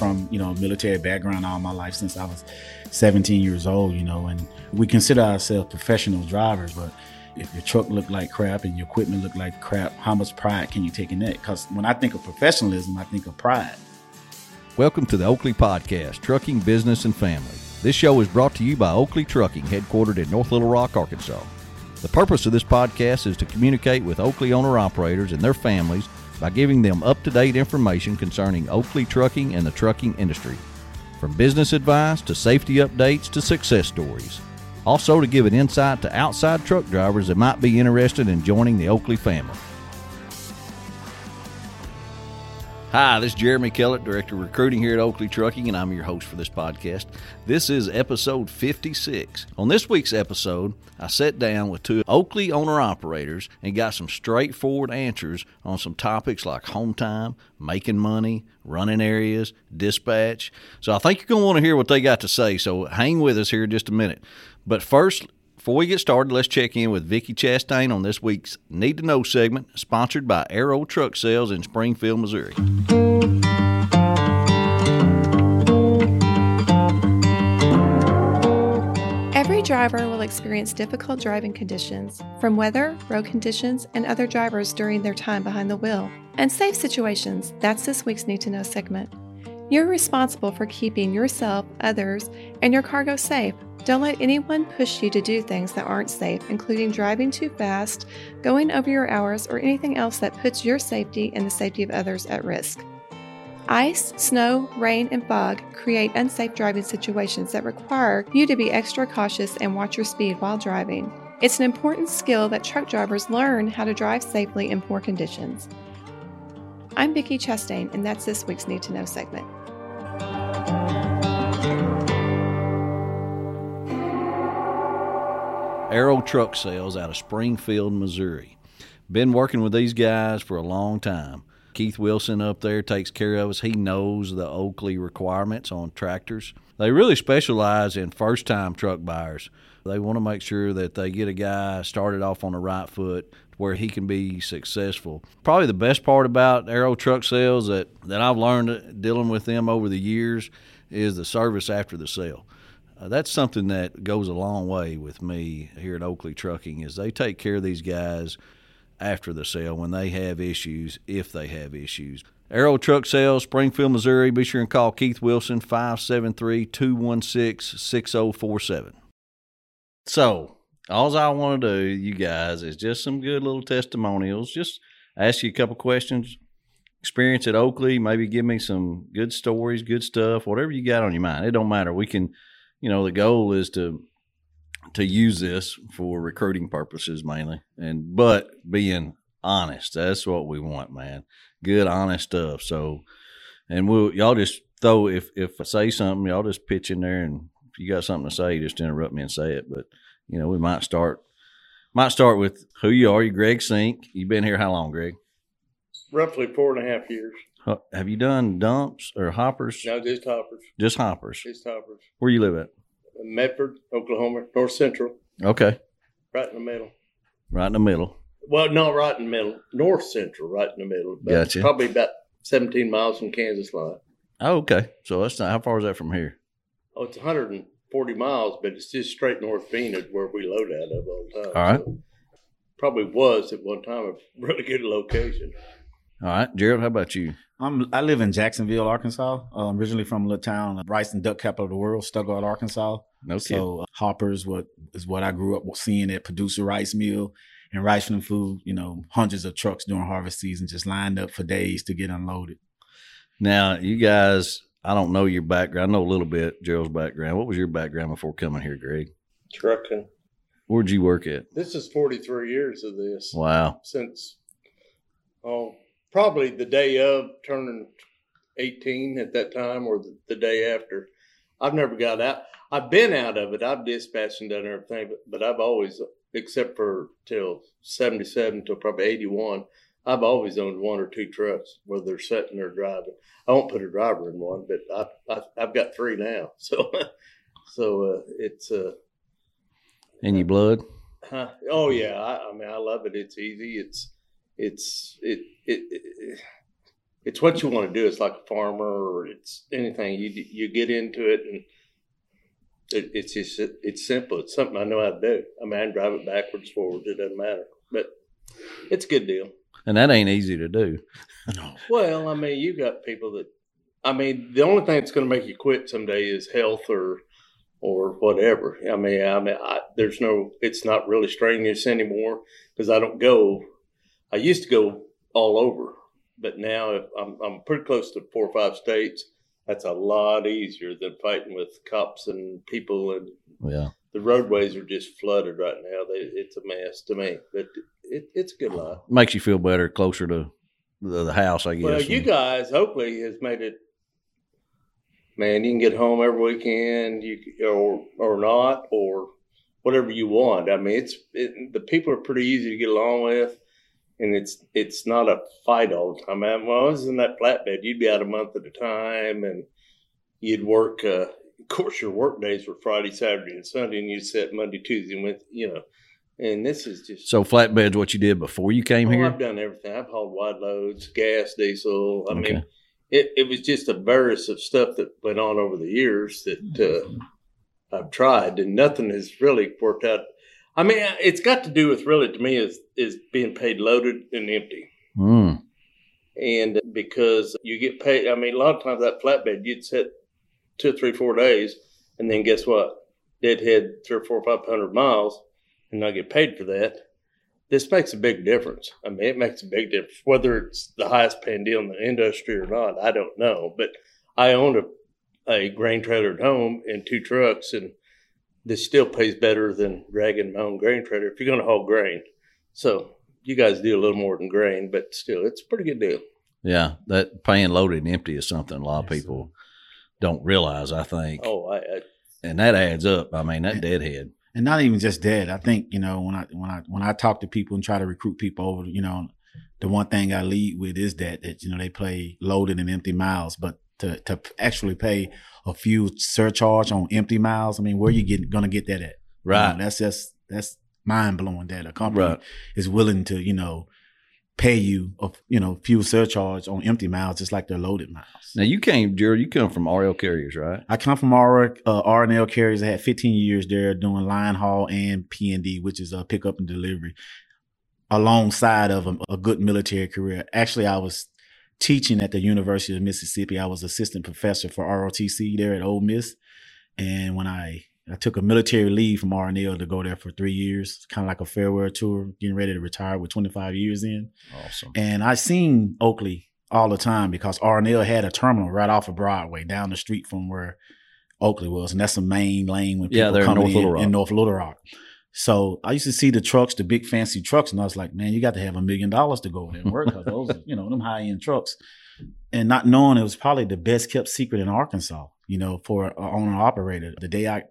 from, you know, military background all my life since I was 17 years old, you know, and we consider ourselves professional drivers, but if your truck look like crap and your equipment look like crap, how much pride can you take in that? Because when I think of professionalism, I think of pride. Welcome to the Oakley Podcast, Trucking Business and Family. This show is brought to you by Oakley Trucking, headquartered in North Little Rock, Arkansas. The purpose of this podcast is to communicate with Oakley owner operators and their families by giving them up to date information concerning Oakley trucking and the trucking industry. From business advice to safety updates to success stories. Also, to give an insight to outside truck drivers that might be interested in joining the Oakley family. Hi, this is Jeremy Kellett, Director of Recruiting here at Oakley Trucking, and I'm your host for this podcast. This is episode 56. On this week's episode, I sat down with two Oakley owner operators and got some straightforward answers on some topics like home time, making money, running areas, dispatch. So I think you're going to want to hear what they got to say, so hang with us here just a minute. But first, before we get started, let's check in with Vickie Chastain on this week's Need to Know segment, sponsored by Arrow Truck Sales in Springfield, Missouri. Every driver will experience difficult driving conditions from weather, road conditions, and other drivers during their time behind the wheel. And safe situations, that's this week's Need to Know segment. You're responsible for keeping yourself, others, and your cargo safe. Don't let anyone push you to do things that aren't safe, including driving too fast, going over your hours, or anything else that puts your safety and the safety of others at risk. Ice, snow, rain, and fog create unsafe driving situations that require you to be extra cautious and watch your speed while driving. It's an important skill that truck drivers learn how to drive safely in poor conditions. I'm Vickie Chastain, and that's this week's Need to Know segment. Arrow Truck Sales out of Springfield, Missouri. Been working with these guys for a long time. Keith Wilson up there takes care of us. He knows the Oakley requirements on tractors. They really specialize in first time truck buyers. They want to make sure that they get a guy started off on the right foot where he can be successful. Probably the best part about Arrow Truck Sales that, that I've learned dealing with them over the years is the service after the sale. Uh, that's something that goes a long way with me here at Oakley Trucking is they take care of these guys after the sale when they have issues, if they have issues. Arrow Truck Sales, Springfield, Missouri. Be sure and call Keith Wilson, 573 216 6047. So, all I want to do, you guys, is just some good little testimonials. Just ask you a couple questions. Experience at Oakley, maybe give me some good stories, good stuff, whatever you got on your mind. It don't matter. We can you know, the goal is to to use this for recruiting purposes mainly, and but being honest, that's what we want, man. Good, honest stuff. So, and we'll y'all just throw if if I say something, y'all just pitch in there, and if you got something to say, just interrupt me and say it. But you know, we might start might start with who you are. You Greg Cink. You've been here how long, Greg? Roughly four and a half years. Have you done dumps or hoppers? No, just hoppers. Just hoppers. Just hoppers. Where you live at? Medford, Oklahoma, North Central. Okay. Right in the middle. Right in the middle. Well, not right in the middle. North Central, right in the middle. Gotcha. Probably about 17 miles from Kansas line. Oh, okay. So that's not how far is that from here? Oh, it's 140 miles, but it's just straight north Enid where we load out of all the time. All right. So probably was at one time a really good location. All right, Jerald, how about you? I'm, I live in Jacksonville, Arkansas. I'm originally from a little town, rice and duck capital of the world, Stuttgart, Arkansas. No So uh, hoppers what is what I grew up seeing at Producer Rice Mill and Riceland Food. You know, hundreds of trucks during harvest season just lined up for days to get unloaded. Now, you guys, I don't know your background. I know a little bit Jerald's background. What was your background before coming here, Greg? Trucking. Where'd you work at? This is 43 years of this. Wow. Since, oh, probably the day of turning 18 at that time or the, the day after. I've never got out. I've been out of it. I've dispatched and done everything, but, but I've always, except for till 77 till probably 81, I've always owned one or two trucks, whether they're sitting or driving. I won't put a driver in one, but I, I, I've got three now. So, so uh, it's uh, In your blood? Huh? Oh yeah, I, I mean I love it. It's easy. It's it's it, it, it it's what you want to do. It's like a farmer or it's anything. You you get into it and it, it's just it's simple. It's something I know how to do. I mean, I can drive it backwards, forwards. It doesn't matter. But it's a good deal. And that ain't easy to do. No. Well, I mean, you got people that. I mean, the only thing that's going to make you quit someday is health or or whatever. I mean, I mean, I, there's no. It's not really strenuous anymore because I don't go. I used to go all over, but now if I'm I'm pretty close to four or five states. That's a lot easier than fighting with cops and people and Yeah. the roadways are just flooded right now. They, it's a mess to me, but it, it's a good life. Makes you feel better, closer to the, the house, I guess. Well, you guys hopefully has made it. Man, you can get home every weekend, you or or not, or whatever you want. I mean, it's it, the people are pretty easy to get along with, and it's it's not a fight all the time. I when I was in that flatbed, you'd be out a month at a time, and you'd work. Uh, of course, your work days were Friday, Saturday, and Sunday, and you'd set Monday, Tuesday, and with you know. And this is just so flatbed's what you did before you came Oh, here? I've done everything. I've hauled wide loads, gas, diesel. I Okay. mean, it, it was just a various of stuff that went on over the years that uh, I've tried, and nothing has really worked out. I mean, it's got to do with really to me is is being paid loaded and empty, Mm. and because you get paid. I mean, a lot of times that flatbed you'd set two, three, four days, and then guess what? Deadhead three or four, five hundred miles, and not get paid for that this makes a big difference. I mean, it makes a big difference. Whether it's the highest paying deal in the industry or not, I don't know. But I own a, a grain trailer at home and two trucks, and this still pays better than dragging my own grain trailer if you're going to haul grain. So you guys do a little more than grain, but still, it's a pretty good deal. Yeah, that paying loaded and empty is something a lot of people don't realize, I think. Oh, I, I And that adds up. I mean, that deadhead. and not even just dead. I think you know when I when I when I talk to people and try to recruit people over, you know, the one thing I lead with is that that you know they play loaded and empty miles, but to to actually pay a fuel surcharge on empty miles, I mean, where are you get gonna get that at? You know, Right. that's just that's mind blowing that a company Right. is willing to you know pay you a you know fuel surcharge on empty miles just like they're loaded miles. Now, you came, Jared, you come from RL Carriers, right? I come from R uh, R and L carriers. I had 15 years there doing line haul and P and D, which is a pickup and delivery, alongside of a, a good military career. Actually, I was teaching at the University of Mississippi. I was assistant professor for ROTC there at Ole Miss, and when I I took a military leave from R and L to go there for three years, kind of like a farewell tour, getting ready to retire with 25 years in. Awesome. And I seen Oakley all the time because R&L had a terminal right off of Broadway down the street from where Oakley was. And that's the main lane when people Yeah, they're in come North in, Little Rock. in North Little Rock. So I used to see the trucks, the big fancy trucks, and I was like, man, you got to have a million dollars to go over there and work because those, you know, them high end trucks. And not knowing it was probably the best kept secret in Arkansas, you know, for an owner operator. The day I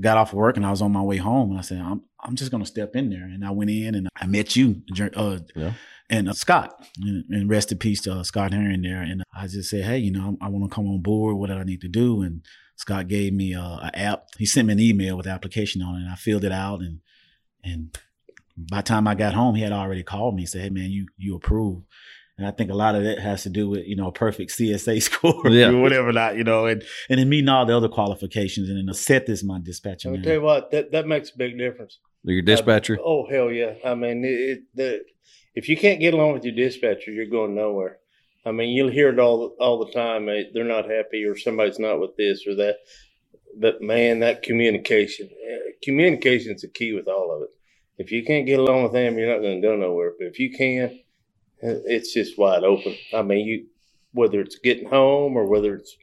got off of work and I was on my way home, and I said, I'm I'm just gonna step in there. And I went in and I met you, uh, Yeah. and uh, Scott, and, and rest in peace to uh, Scott Herring there. And I just said, hey, you know, I, want to come on board. What do I need to do? And Scott gave me uh, an app. He sent me an email with the application on it, and I filled it out. And and by the time I got home, he had already called me. and said, hey, man, you you approve. And I think a lot of that has to do with you know a perfect CSA score Yeah. or whatever not you know and and then meeting all the other qualifications and then I set this my dispatcher. I'll name. tell you what, that, that makes a big difference. Your dispatcher? Oh hell yeah! I mean, it, it, the if you can't get along with your dispatcher, you're going nowhere. I mean, you'll hear it all all the time. eh, They're not happy, or somebody's not with this or that. But man, that communication, eh, communication is the key with all of it. If you can't get along with them, you're not going to go nowhere. But if you can, eh, it's just wide open. I mean, you whether it's getting home or whether it's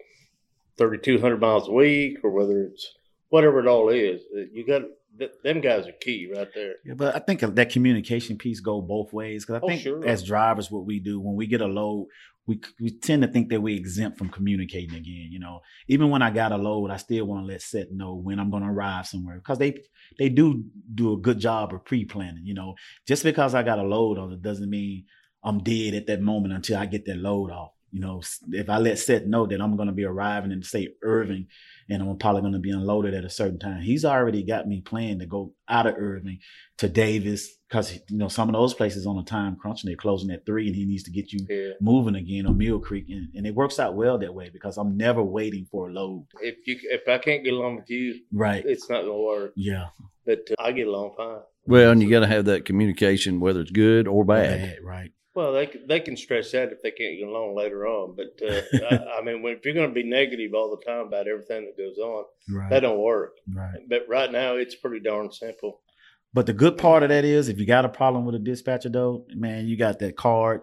thirty two hundred miles a week or whether it's whatever it all is, you got them guys are key right there. Yeah, but I think that communication piece go both ways because I Oh, think sure. as drivers, what we do when we get a load, we we tend to think that we exempt from communicating again. You know, even when I got a load, I still want to let Seth know when I'm going to arrive somewhere because they they do do a good job of pre planning. You know, just because I got a load on it doesn't mean I'm dead at that moment until I get that load off. You know, if I let Seth know that I'm going to be arriving in say Irving, and I'm probably going to be unloaded at a certain time, he's already got me planned to go out of Irving to Davis because you know some of those places on a time crunch and they're closing at three, and he needs to get you Yeah. moving again on Mill Creek, and, and it works out well that way because I'm never waiting for a load. If you if I can't get along with you, Right. it's not gonna work. Yeah. But uh, I get along fine. Well, and you got to have that communication, whether it's good or bad. Bad, Right. Well, they can- they can stress that if they can't get along later on. But uh, I, I mean, when, if you're going to be negative all the time about everything that goes on, Right. that don't work. right. But right now, it's pretty darn simple. But the good part of that is if you got a problem with a dispatcher though, man, you got that card.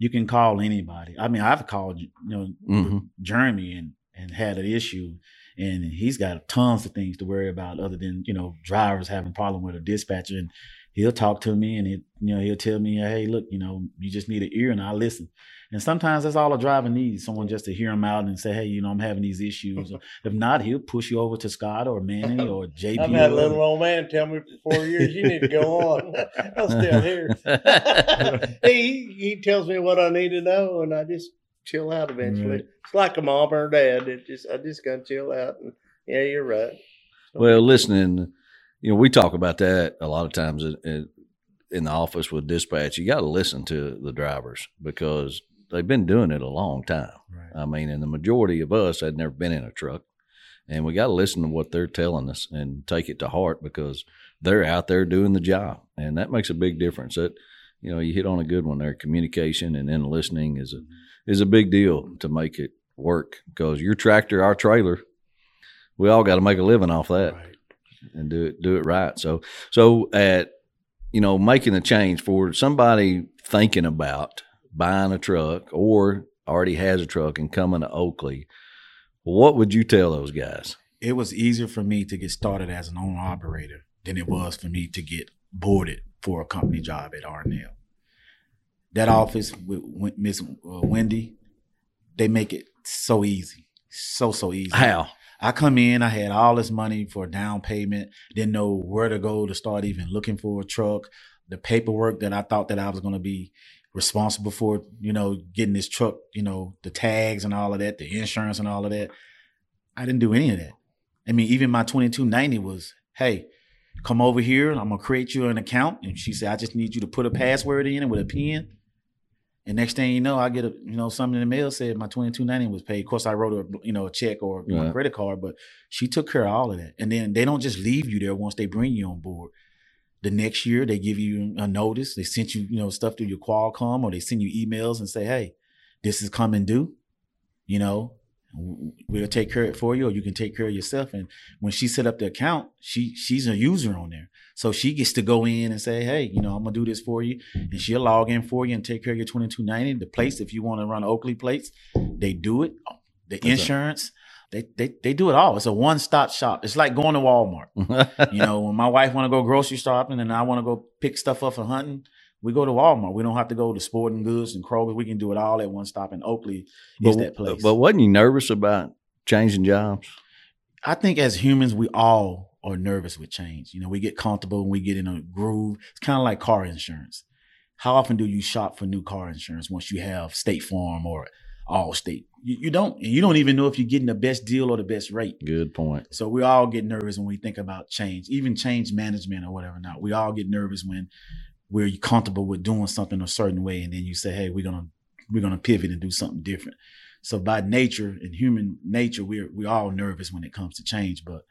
You can call anybody. I mean, I've called you know hmm Jeremy and and had an issue and he's got tons of things to worry about other than, you know, drivers having problem with a dispatcher and he'll talk to me and he you know, he'll tell me, Hey, look, you know, you just need an ear and I'll listen. And sometimes that's all a driver needs, someone just to hear him out and say, Hey, you know, I'm having these issues. if not, he'll push you over to Scott or Manny or JP. I've had a little old man tell me for four years, you need to go on. I'm still here. he he tells me what I need to know, and I just chill out eventually. Right. It's like a mom or a dad. It just I just gotta chill out. And yeah, you're right. Well, listening, you know, we talk about that a lot of times in, in, in the office with dispatch. You got to listen to the drivers because they've been doing it a long time. Right. I mean, and the majority of us had never been in a truck, and we got to listen to what they're telling us and take it to heart because they're out there doing the job, and that makes a big difference. That you know, you hit on a good one there. Communication and then listening is a mm-hmm. is a big deal to make it work because your tractor, our trailer, we all got to make a living off that Right. And do it do it right. So so at you know making a change for somebody thinking about buying a truck or already has a truck and coming to Oakley, what would you tell those guys? it was easier for me to get started as an owner operator than it was for me to get boarded for a company job at R&L. That office with Miss uh, Wendy, they make it so easy, so so easy. How? I come in, I had all this money for down payment, didn't know where to go to start even looking for a truck. The paperwork that I thought that I was going to be responsible for, you know, getting this truck, you know, the tags and all of that, the insurance and all of that. I didn't do any of that. I mean, even my 2290 was, hey, come over here. I'm going to create you an account. And she said, I just need you to put a password in it with a pen. And next thing you know, I get a, you know, something in the mail said my 2290 was paid. Of course, I wrote a, you know, a check or my credit card, but she took care of all of that. And then they don't just leave you there once they bring you on board. The next year, they give you a notice. They sent you, you know, stuff through your Qualcomm or they send you emails and say, hey, this is coming due. You know, we'll take care of it for you, or you can take care of yourself. And when she set up the account, she she's a user on there, so she gets to go in and say, "Hey, you know, I'm gonna do this for you," and she'll log in for you and take care of your 2290. The plates, if you want to run Oakley plates, they do it. The That's insurance, they they they do it all. It's a one stop shop. It's like going to Walmart. You know, when my wife want to go grocery shopping and I want to go pick stuff up for hunting, we go to Walmart. We don't have to go to Sporting Goods and Kroger. We can do it all at one stop. And Oakley is but, that place. but wasn't you nervous about changing jobs? I think as humans, we all are nervous with change. You know, we get comfortable and we get in a groove. It's kind of like car insurance. How often do you shop for new car insurance once you have State Farm or Allstate? You, you don't. And you don't even know if you're getting the best deal or the best rate. Good point. So we all get nervous when we think about change, even change management or whatever. Now we all get nervous when we're comfortable with doing something a certain way, and then you say, "Hey, we're gonna we're gonna pivot and do something different." So by nature and human nature, we're we all nervous when it comes to change. But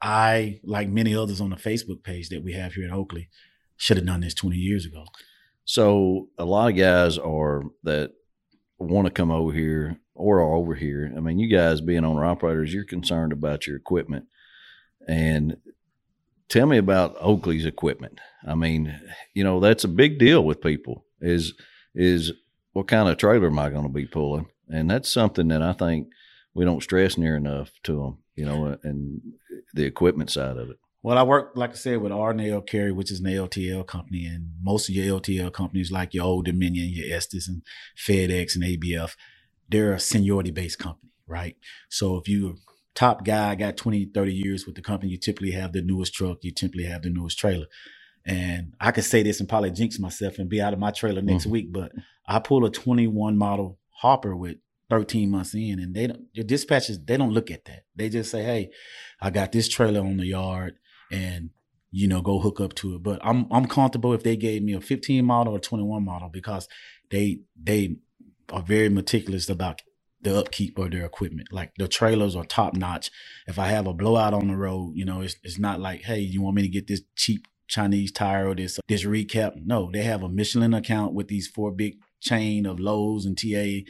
I, like many others on the Facebook page that we have here at Oakley, should have done this 20 years ago. So a lot of guys are that want to come over here or are over here. I mean, you guys being owner operators, you're concerned about your equipment. And tell me about Oakley's equipment. I mean, you know, that's a big deal with people. Is is what kind of trailer am I going to be pulling? And that's something that I think we don't stress near enough to them, you know, and the equipment side of it. Well, I work, like I said, with RNL Carry, which is an LTL company, and most of your LTL companies, like your Old Dominion, your Estes, and FedEx and ABF, they're a seniority based company, right? So if you're top guy, got 20, 30 years with the company, you typically have the newest truck, you typically have the newest trailer. And I could say this and probably jinx myself and be out of my trailer next Mhm. week, but I pull a 21 model Hopper with 13 months in, and they don't your dispatchers they don't look at that. They just say, "Hey, I got this trailer on the yard, and you know, go hook up to it." But I'm I'm comfortable if they gave me a 15 model or 21 model because they they are very meticulous about the upkeep of their equipment. Like the trailers are top notch. If I have a blowout on the road, you know, it's it's not like, hey, you want me to get this cheap Chinese tire or this this recap? No, they have a Michelin account with these four big chain of Love's and TA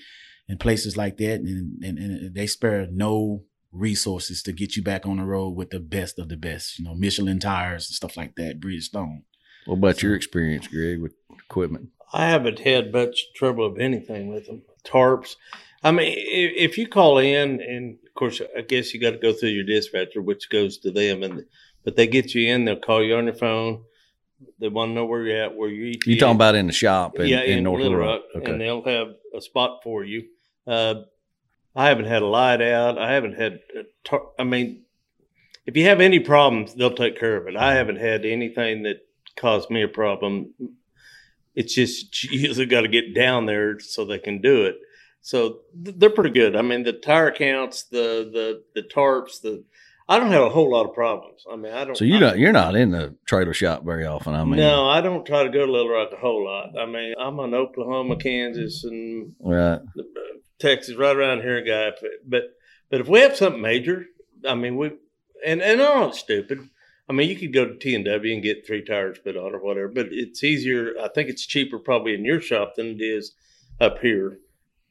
and places like that, and, and, and they spare no resources to get you back on the road with the best of the best. You know, Michelin tires and stuff like that, Bridgestone. What about your experience, Greg, with equipment? I haven't had much trouble of anything with them. Tarps. I mean, if, if you call in, and of course, I guess you got to go through your dispatcher, which goes to them, and but they get you in. They'll call you on your phone. They want to know where you're at, where you eat. You talking about in the shop in, yeah, in, in North Little Little Rock, Rock? and they'll have a spot for you. Uh, I haven't had a light out. I haven't had. Tar- I mean, if you have any problems, they'll take care of it. I haven't had anything that caused me a problem. It's just you usually got to get down there so they can do it. So th- they're pretty good. I mean, the tire counts, the the the tarps, the I don't have a whole lot of problems. I mean, I don't. So you I- don't you're not in the trailer shop very often. I mean, no, I don't try to go to Little Rock a whole lot. I mean, I'm in Oklahoma, Kansas, and right? Uh, Texas, right around here, guy. But but if we have something major, I mean, we and and I'm not stupid. I mean, you could go to T and W and get three tires put on or whatever. But it's easier. I think it's cheaper probably in your shop than it is up here.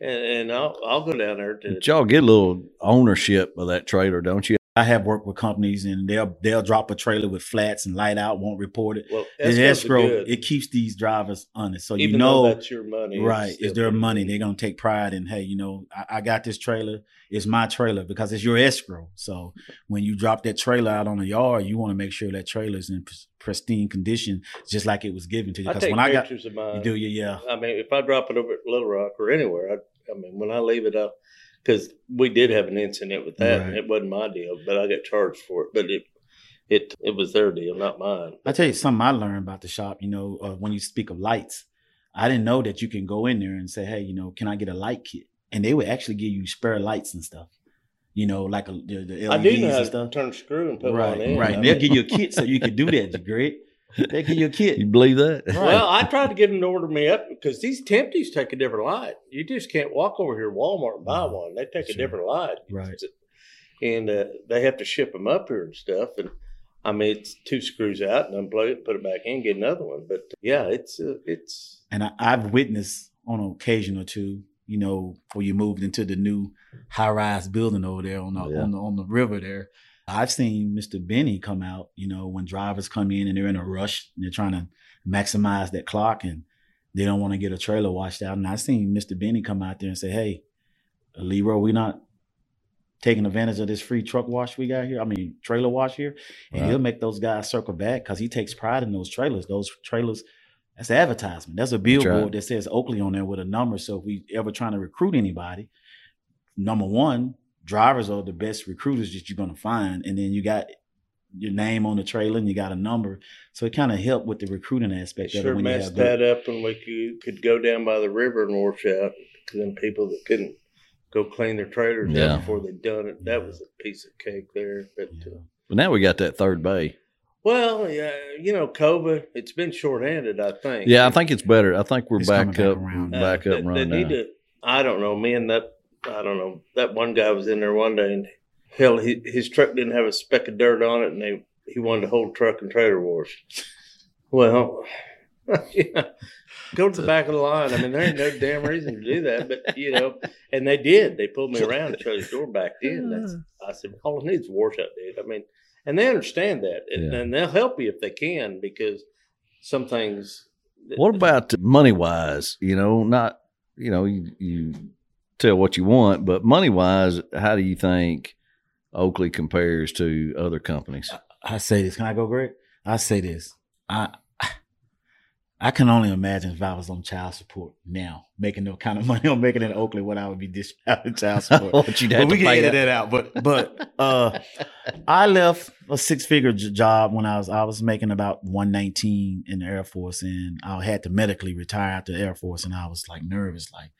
And, and I'll I'll go down there to. But y'all get a little ownership of that trailer, don't you? I have worked with companies and they'll they'll drop a trailer with flats and light out, won't report it. Well, escrow, it keeps these drivers honest. So even you know that's your money, Right. It's their money. They're gonna take pride in, hey, you know, I, I got this trailer. It's my trailer because it's your escrow. So when you drop that trailer out on the yard, you want to make sure that trailer is in pristine condition, just like it was given to you. Because when I got pictures of mine. you do, yeah, yeah. I mean, if I drop it over at Little Rock or anywhere, I, I mean, when I leave it up, because we did have an incident with that, and it wasn't my deal, but I got charged for it. But it, it, it was their deal, not mine. I tell you something I learned about the shop. You know, uh, when you speak of lights, I didn't know that you can go in there and say, hey, you know, can I get a light kit? And they would actually give you spare lights and stuff. You know, like a, the, the LEDs I do know and to stuff. turn screw and put one Right, in. right. I And they'll give you a kit so you can do that, Greg. They give you a kit. You believe that? Right. Well, I tried to get them to order me up because these Timptes take a different light. You just can't walk over here to Walmart and buy one. They take a different light. Right. And uh, they have to ship them up here and stuff. And I mean, it's two screws out and unplug it, put it back in, get another one. But yeah, it's uh, it's And I, I've witnessed on an occasion or two, you know, before you moved into the new high rise building over there on the, Yeah. on the on the river there. I've seen Mr. Benny come out, you know, when drivers come in and they're in a rush and they're trying to maximize that clock and they don't want to get a trailer washed out. And I've seen Mr. Benny come out there and say, Hey, Leroy, we're not taking advantage of this free truck wash we got here. I mean, trailer wash here. And Right. he'll make those guys circle back because he takes pride in those trailers. Those trailers, that's advertisement. That's a billboard right. that says Oakley on there with a number. So if we ever trying to recruit anybody, number one, drivers are the best recruiters that you're gonna find. And then you got your name on the trailer and you got a number. So it kind of helped with the recruiting aspect of it sure when you messed have good- that up and we could, could go down by the river and wash out. Because then people that couldn't go clean their trailers Yeah. out before they'd done it, that was a piece of cake there. But Yeah. uh, But now we got that third bay. well, yeah, you know, COVID, it's been shorthanded. I think. Yeah, I think it's better. I think we're It's back coming back up. Uh, back up they- and they need to- I don't know, man. That I don't know. That one guy was in there one day, and hell, he, his truck didn't have a speck of dirt on it, and they he wanted to hold truck and trailer wash. Well, yeah, go to the back of the line. I mean, there ain't no damn reason to do that, but you know, and they did. They pulled me around and shut his door back in. That's, I said, all it needs is a washout, dude. I mean, and they understand that, and, Yeah. and they'll help you if they can because some things. What about money wise? You know, not you know you, you tell what you want, but money wise, how do you think Oakley compares to other companies? I say this. Can I go, Greg? I say this. I I can only imagine if I was on child support now, making the kind of money I'm making in Oakley, what I would be dished out in child support. what you'd have but we can edit that. out. But but uh, I left a six figure j- job when I was I was making about one nineteen in the Air Force, and I had to medically retire after the Air Force, and I was like nervous, like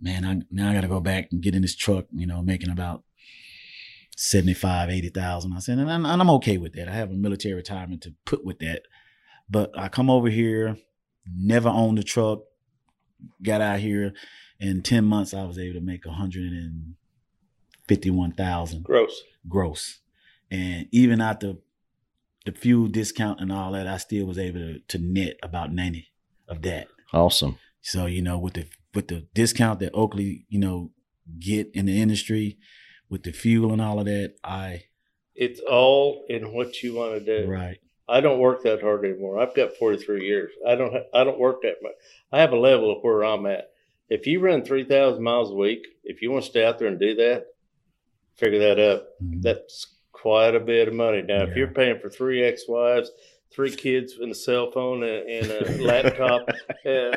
man, I now I got to go back and get in this truck, you know, making about 75, 80,000. I said, and I'm, and I'm okay with that. I have a military retirement to put with that. But I come over here, never owned a truck, got out here. In 10 months, I was able to make 151,000 Gross. gross. And even after the fuel discount and all that, I still was able to, to net about 90 of that. Awesome. So, you know, with the with the discount that Oakley, you know, get in the industry, with the fuel and all of that, I It's all in what you want to do. right. I don't work that hard anymore. I've got 43 years. I don't. Ha- I don't work that much. I have a level of where I'm at. If you run 3,000 miles a week, if you want to stay out there and do that, figure that out. Mhm. That's quite a bit of money. Now, if you're paying for three ex-wives, three kids, and a cell phone and, and a laptop, uh,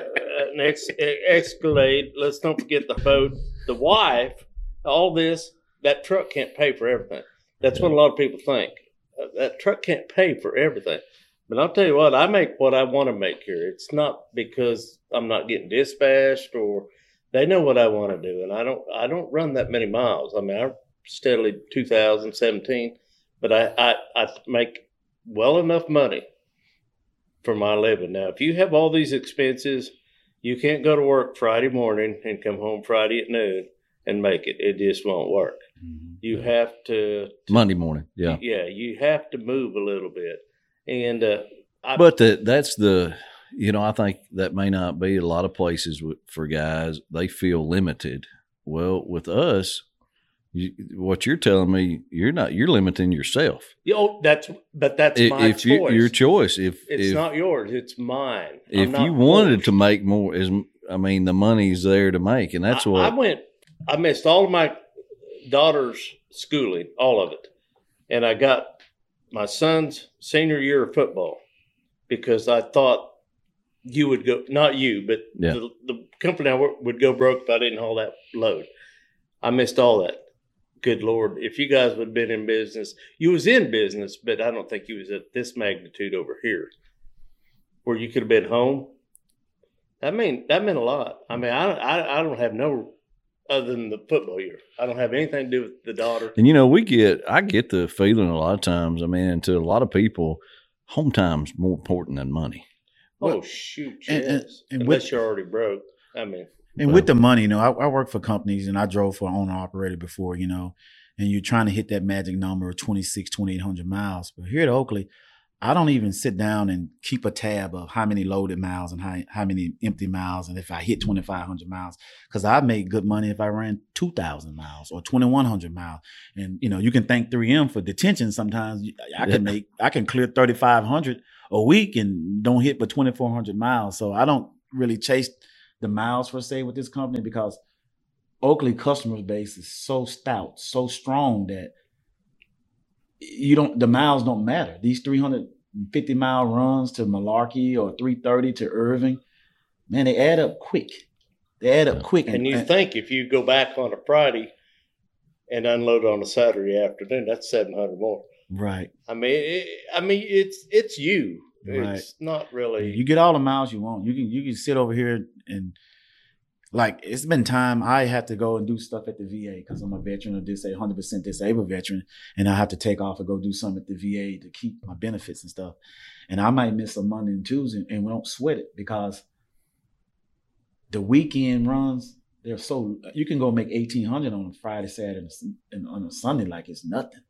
an ex- Escalade. Let's don't forget the boat, the wife. All this, that truck can't pay for everything. That's what a lot of people think. Uh, that truck can't pay for everything. But I'll tell you what, I make what I want to make here. It's not because I'm not getting dispatched or they know what I want to do, and I don't. I don't run that many miles. I mean, I steadily 2017, but I I, I make well enough money for my living. Now, if you have all these expenses, you can't go to work Friday morning and come home Friday at noon and make it. It just won't work. Mhm. You have to Monday morning. Yeah. yeah, you have to move a little bit. And uh, I, But the, that's the, you know, I think that may not be a lot of places for guys. They feel limited. Well, with us, you, what you're telling me, you're not. You're limiting yourself. you oh, know, that's but that's if my if choice. you, your choice, if it's if, not yours, it's mine. If you wanted forced. to make more, is I mean, the money's there to make, and that's I, what. I went. I missed all of my daughter's schooling, all of it, and I got my son's senior year of football because I thought you would go, not you, but Yeah. the, the company I work would go broke if I didn't haul that load. I missed all that. Good Lord, if you guys would have been in business, you was in business, but I don't think you was at this magnitude over here, where you could have been home. That mean that meant a lot. I mean, I don't, I, I don't have no other than the football year. I don't have anything to do with the daughter. And you know, we get I get the feeling a lot of times. I mean, to a lot of people, home time's more important than money. Oh shoot, yes. and- and- and Unless with- you're already broke. I mean, And with the money, you know, I, I work for companies and I drove for owner operator before, you know, and you're trying to hit that magic number of 26, 2800 miles. But here at Oakley, I don't even sit down and keep a tab of how many loaded miles and how, how many empty miles. And if I hit 2500 miles, because I made good money if I ran 2000 miles or 2100 miles. And, you know, you can thank 3M for detention. Sometimes I can make, I can clear 3500 a week and don't hit but 2400 miles. So I don't really chase the miles per se with this company because Oakley customer base is so stout, so strong that you don't the miles don't matter. These 350 mile runs to Malarkey or 330 to Irving, man, they add up quick. They add up quick. and you think if you go back on a Friday and unload on a Saturday afternoon, that's seven hundred more. right. I mean, it, I mean, it's it's you. Right. It's not really. You get all the miles you want. You can you can sit over here and like it's been time I have to go and do stuff at the VA because I'm a veteran or dis 100 percent disabled veteran, and I have to take off and go do something at the VA to keep my benefits and stuff. And I might miss a Monday and Tuesday, and we don't sweat it because the weekend runs they're so you can go make 1800 on a Friday, Saturday, and a Sun- and on a Sunday like it's nothing,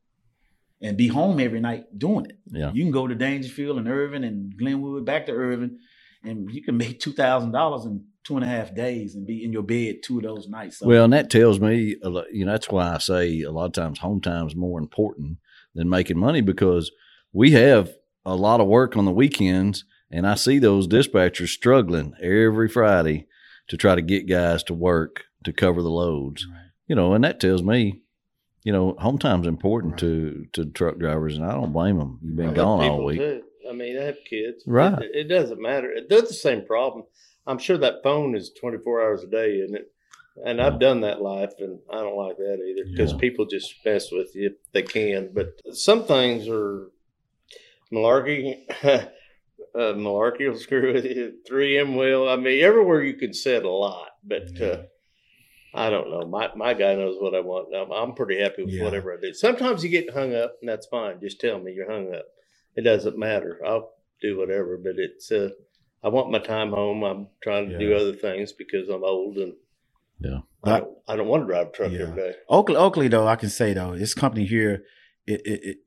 and be home every night doing it. Yeah. You can go to Daingerfield and Irving and Glenwood, back to Irving, and you can make two thousand dollars in two and a half days and be in your bed two of those nights. So, Well, and that tells me, you know, that's why I say a lot of times home time is more important than making money because we have a lot of work on the weekends, and I see those dispatchers struggling every Friday to try to get guys to work to cover the loads. Right. You know, and that tells me, you know, home time's important Right. to to truck drivers, and I don't blame them. You've been Right. gone all week. I mean, they have kids. Right. It, it doesn't matter. They're the same problem. I'm sure that phone is 24 hours a day, isn't it? And I've done that life, and I don't like that either because Yeah. people just mess with you if they can. But some things are malarkey. uh, malarkey will screw with you. 3M will. I mean, everywhere you can set a lot, but uh, I don't know. My my guy knows what I want. I'm, I'm pretty happy with Yeah. whatever I do. Sometimes you get hung up, and that's fine. Just tell me you're hung up. It doesn't matter. I'll do whatever. But it's uh, I want my time home. I'm trying to do other things because I'm old and Yeah. I don't, I don't want to drive a truck Yeah. every day. Oakley, Oakley, though, I can say though, this company here, it it, it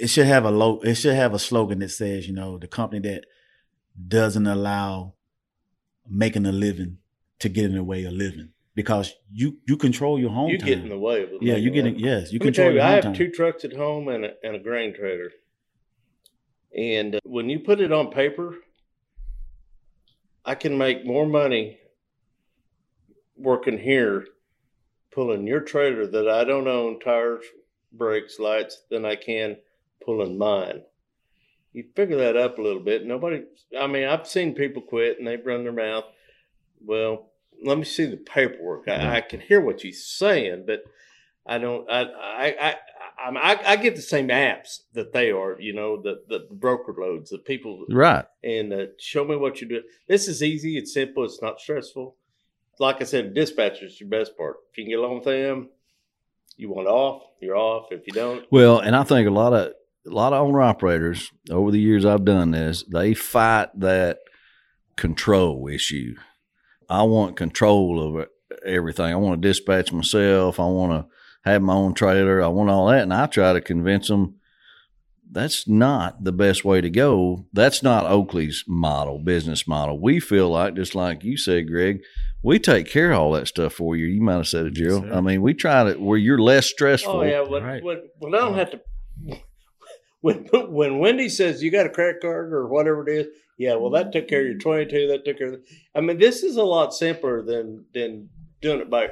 it should have a low, it should have a slogan that says, you know, the company that doesn't allow making a living to get in the way of living because you you control your home You time. get in the way of it. yeah, you get in, yes, you Let control you, I have time. two trucks at home and a, and a grain trailer. And uh, when you put it on paper, I can make more money working here, pulling your trailer that I don't own, tires, brakes, lights, than I can pulling mine. You figure that up a little bit. Nobody, I mean, I've seen people quit and they run their mouth. Well, let me see the paperwork. I, I can hear what you're saying, but I don't. I I I I, I, get the same apps that they are. You know, the the broker loads, the people, Right. and uh, show me what you do. This is easy. It's simple. It's not stressful. Like I said, dispatchers is your best part. If you can get along with them, you want off, you're off. If you don't, Well, and I think a lot of a lot of owner operators over the years I've done this, they fight that control issue. I want control over everything. I want to dispatch myself. I want to have my own trailer. I want all that, and I try to convince them that's not the best way to go. That's not Oakley's model, business model. We feel like, just like you said, Greg, we take care of all that stuff for you. You might have said it, Jill. sir. I mean, we try to where you're less stressful. oh yeah, when, Right. when when I don't have to. When when Wendy says you got a credit card or whatever it is, yeah, well that took care of your mm-hmm. twenty two. That took care of. I mean, this is a lot simpler than than doing it by.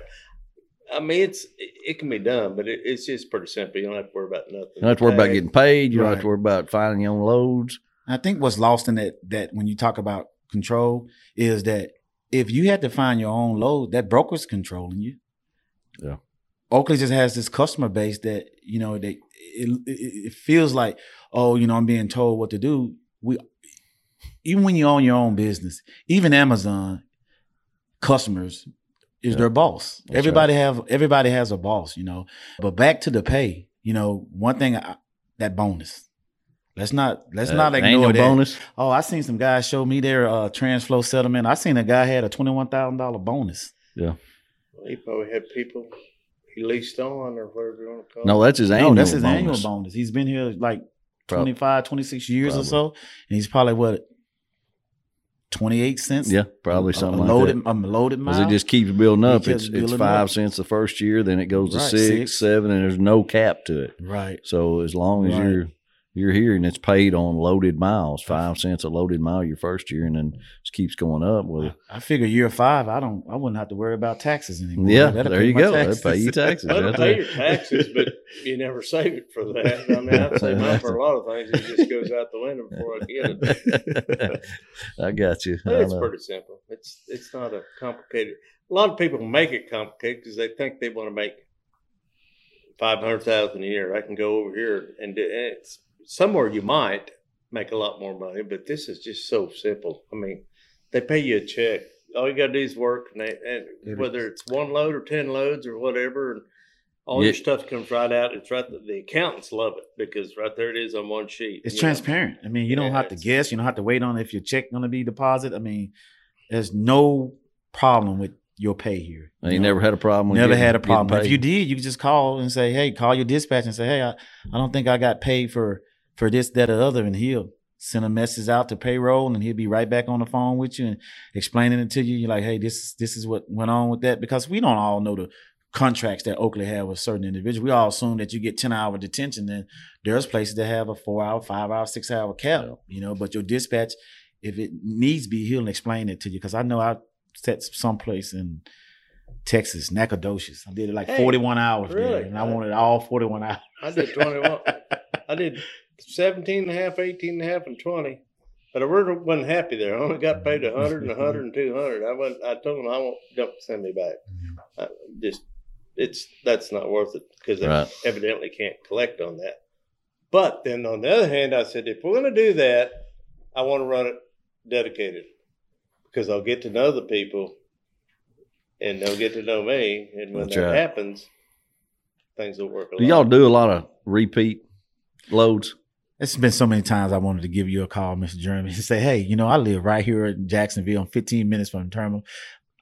I mean, it's it, it can be done, but it, it's just pretty simple. You don't have to worry about nothing. You don't have to worry about getting paid. You don't have to worry about finding your own loads. I think what's lost in that that when you talk about control is that if you had to find your own load, that broker's controlling you. Yeah. Oakley just has this customer base that you know they it, it, it feels like oh you know I'm being told what to do. We even when you own your own business, even Amazon customers is Yeah. their boss. That's everybody have everybody has a boss, you know. But back to the pay, you know, one thing I, that bonus. Let's not let's Uh, not ignore annual that. bonus. Oh, I seen some guys show me their uh, TransFlo settlement. I seen a guy had a twenty one thousand dollar bonus. Yeah. He probably had people he leased on or whatever you want to call No, it. that's his annual. no, that's his bonus. annual bonus. He's been here like Prob- 25, 26 years Probably. or so, and he's probably what twenty eight cents. Yeah, probably something a like loaded, that. A loaded Because mile. it just keeps building up. keeps It's it's five up. cents the first year, then it goes to Right, six, six. seven, and there's no cap to it. right. So as long as Right. you're you're here and it's paid on loaded miles, five cents a loaded mile your first year, and then just keeps going up. Well, I figure year five, I don't, I wouldn't have to worry about taxes anymore. yeah, That'll there you go. taxes. They pay you taxes. Well, That's pay your taxes, but you never save it for that. I mean, I'd save mine for a lot of things. It just goes out the window before I get it. I got you. But I it's know. pretty simple. It's it's not a complicated. A lot of people make it complicated because they think they want to make five hundred thousand a year. I can go over here and do, and it's somewhere you might make a lot more money, but this is just so simple. I mean, they pay you a check. All you got to do is work, and, they, and It whether it's one load or ten loads or whatever, and all Yeah. your stuff comes right out. It's right. The accountants love it because right there it is on one sheet. It's you know. transparent. I mean, you don't Yeah, have to guess. You don't have to wait on if your check going to be deposited. I mean, there's no problem with your pay here. And you never had a problem. With never getting- had a problem. If you did, you could just call and say, "Hey, call your dispatch and say, hey, I, I don't think I got paid for for this, that, or other," and he'll send a message out to payroll, and he'll be right back on the phone with you and explaining it to you. You're like, "Hey, this this is what went on with that," because we don't all know the contracts that Oakley have with certain individuals. We all assume that you get ten hour detention. Then there's places that have a four hour, five hour, six hour cap. You know, but your dispatch, if it needs be, he'll explain it to you. Because I know I set someplace in Texas, Nacogdoches. I did it like Hey, 41 hours there, really? and I wanted all 41 hours. I did 21. I did 17 and a half, 18 and a half, and 20. But I really wasn't happy there. I only got paid 100 and 100 and 200. I went, I told them I won't, don't send me back. I just, it's, that's not worth it because they Right. evidently can't collect on that. But then on the other hand, I said, if we're going to do that, I want to run it dedicated because I'll get to know the people and they'll get to know me. And when That's that right. happens, things will work. A Do lot. y'all do a lot of repeat loads? It's been so many times I wanted to give you a call, Mr. Jeremy, and say, hey, you know, I live right here in Jacksonville. I'm 15 minutes from the terminal.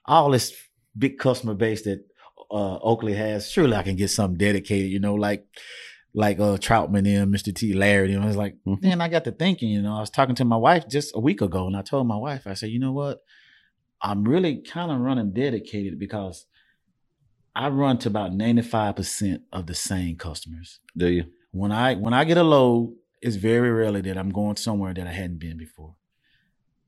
All this big customer base that uh, Oakley has, surely I can get something dedicated, you know, like like uh Troutman and Mr. T. Larry. And I was like, Mhm. then I got to thinking, you know, I was talking to my wife just a week ago, and I told my wife, I said, you know what? I'm really kind of running dedicated because I run to about 95% of the same customers Do you? when I when I get a load, it's very rarely that I'm going somewhere that I hadn't been before.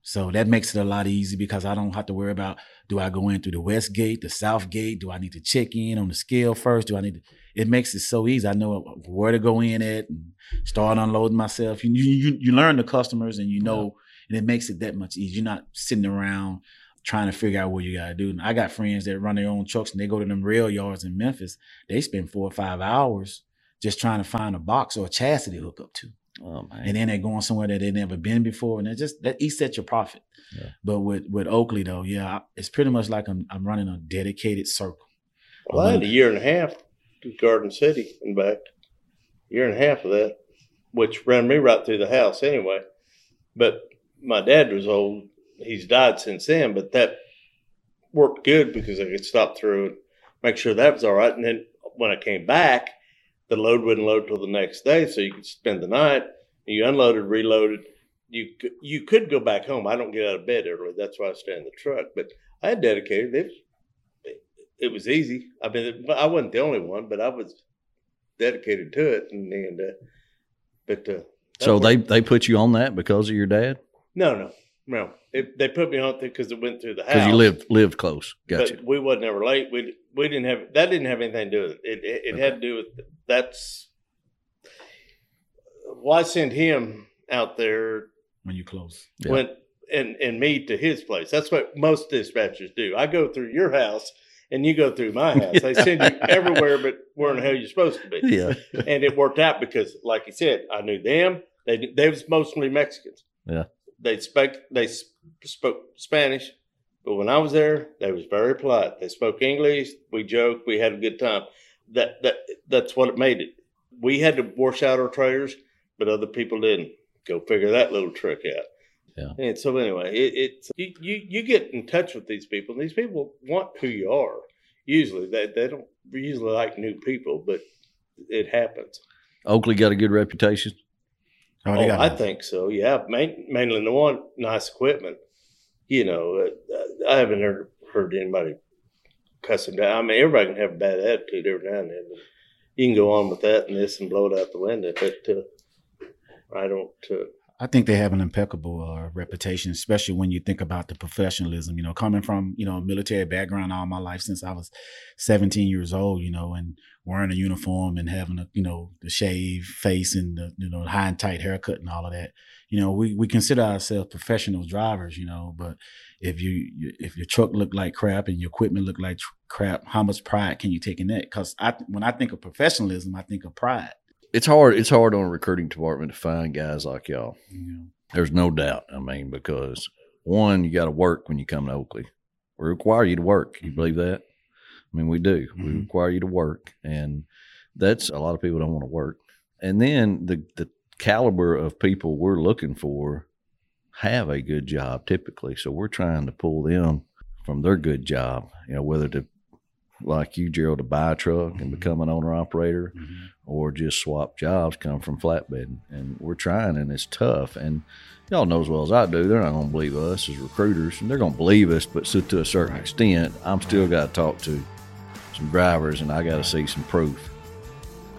So that makes it a lot easy because I don't have to worry about do I go in through the west gate, the south gate? Do I need to check in on the scale first? Do I need to? It makes it so easy. I know where to go in at and start unloading myself. You you you learn the customers and you know, and it makes it that much easier. You're not sitting around trying to figure out what you got to do. And I got friends that run their own trucks and they go to them rail yards in Memphis. They spend four or five hours just trying to find a box or a chassis to hook up to. Oh. And then they're going somewhere that they've never been before. And it just that eats at your profit. Yeah. But with with Oakley though, yeah, I- it's pretty much like I'm I'm running a dedicated circle. Well, I had a year and a half to Garden City and back. Year and a half of that, which ran me right through the house anyway. But my dad was old. He's died since then, but that worked good because I could stop through and make sure that was all right. And then when I came back, the load wouldn't load till the next day, so you could spend the night. You unloaded, reloaded. You could, you could go back home. I don't get out of bed early. That's why I stay in the truck. But I had dedicated. It was, it was easy. I mean, I wasn't the only one, but I was dedicated to it. And, and uh, but uh, So they they put you on that because of your dad? no no no. It, they put me on it because it went through the house. Because you lived lived close. but Gotcha. we wasn't ever late. We we didn't have that. Didn't have anything to do with it. It, it, it had to do with that's why send him out there When you close. Yeah. went and and me to his place. That's what most dispatchers do. I go through your house and you go through my house. They send you everywhere but where in the hell you're supposed to be. Yeah. And it worked out because, like you said, I knew them. They they was mostly Mexicans. Yeah. They spoke they spoke Spanish, but when I was there, they was very polite. They spoke English. We joked. We had a good time. That that that's what it made it. We had to wash out our trailers, but other people didn't. Go figure that little trick out. Yeah. And so anyway, it, it's you, you you get in touch with these people. And these people want who you are. Usually, they they don't usually like new people, but it happens. Oakley got a good reputation. Oh, Oh, I think so. Yeah, main, mainly the one nice equipment. You know, uh, I haven't heard heard anybody cussing down. I mean, everybody can have a bad attitude every now and then. But you can go on with that and this and blow it out the window. But uh, I don't. Uh, I think they have an impeccable uh, reputation, especially when you think about the professionalism. You know, coming from you know a military background all my life since I was 17 years old. You know, and wearing a uniform and having a you know the shave face and the you know high and tight haircut and all of that. You know, we we consider ourselves professional drivers. You know, but if you if your truck look like crap and your equipment look like tr- crap, how much pride can you take in that? Because I when I think of professionalism, I think of pride. It's hard. It's hard on a recruiting department to find guys like y'all. Know. There's no doubt. I mean, because one, you got to work when you come to Oakley. We require you to work. You believe that? I mean, we do. We Mhm. require you to work, and that's a lot of people don't want to work. And then the the caliber of people we're looking for have a good job typically, so we're trying to pull them from their good job. You know, whether to like you, Jerald, to buy a truck and Mhm. become an owner operator, Mhm. or just swap jobs come from flatbed. And we're trying, and it's tough. And y'all know as well as I do, they're not going to believe us as recruiters, and they're going to believe us, but so to a certain Right. extent, I'm still got to talk to some drivers, and I got to see some proof.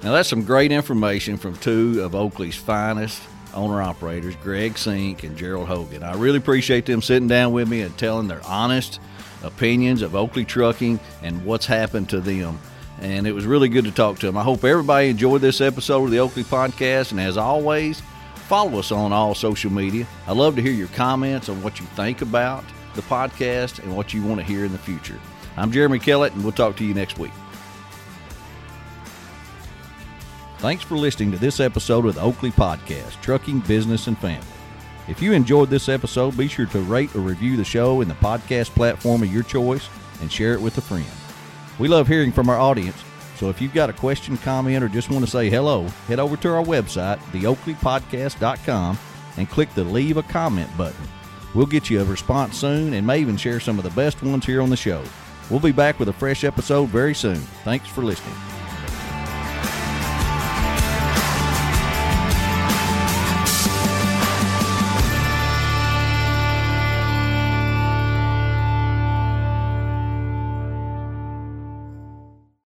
Now that's some great information from two of Oakley's finest owner operators, Greg Cink and Jerald Hogan. I really appreciate them sitting down with me and telling their honest opinions of Oakley trucking and what's happened to them. And it was really good to talk to them. I hope everybody enjoyed this episode of the Oakley Podcast. And as always, follow us on all social media. I love to hear your comments on what you think about the podcast and what you want to hear in the future. I'm Jeremy Kellett, and we'll talk to you next week. Thanks for listening to this episode of the Oakley Podcast, Trucking, Business, and Family. If you enjoyed this episode, be sure to rate or review the show in the podcast platform of your choice and share it with a friend. We love hearing from our audience, so if you've got a question, comment, or just want to say hello, head over to our website, theoakleypodcast.com, and click the Leave a Comment button. We'll get you a response soon and may even share some of the best ones here on the show. We'll be back with a fresh episode very soon. Thanks for listening.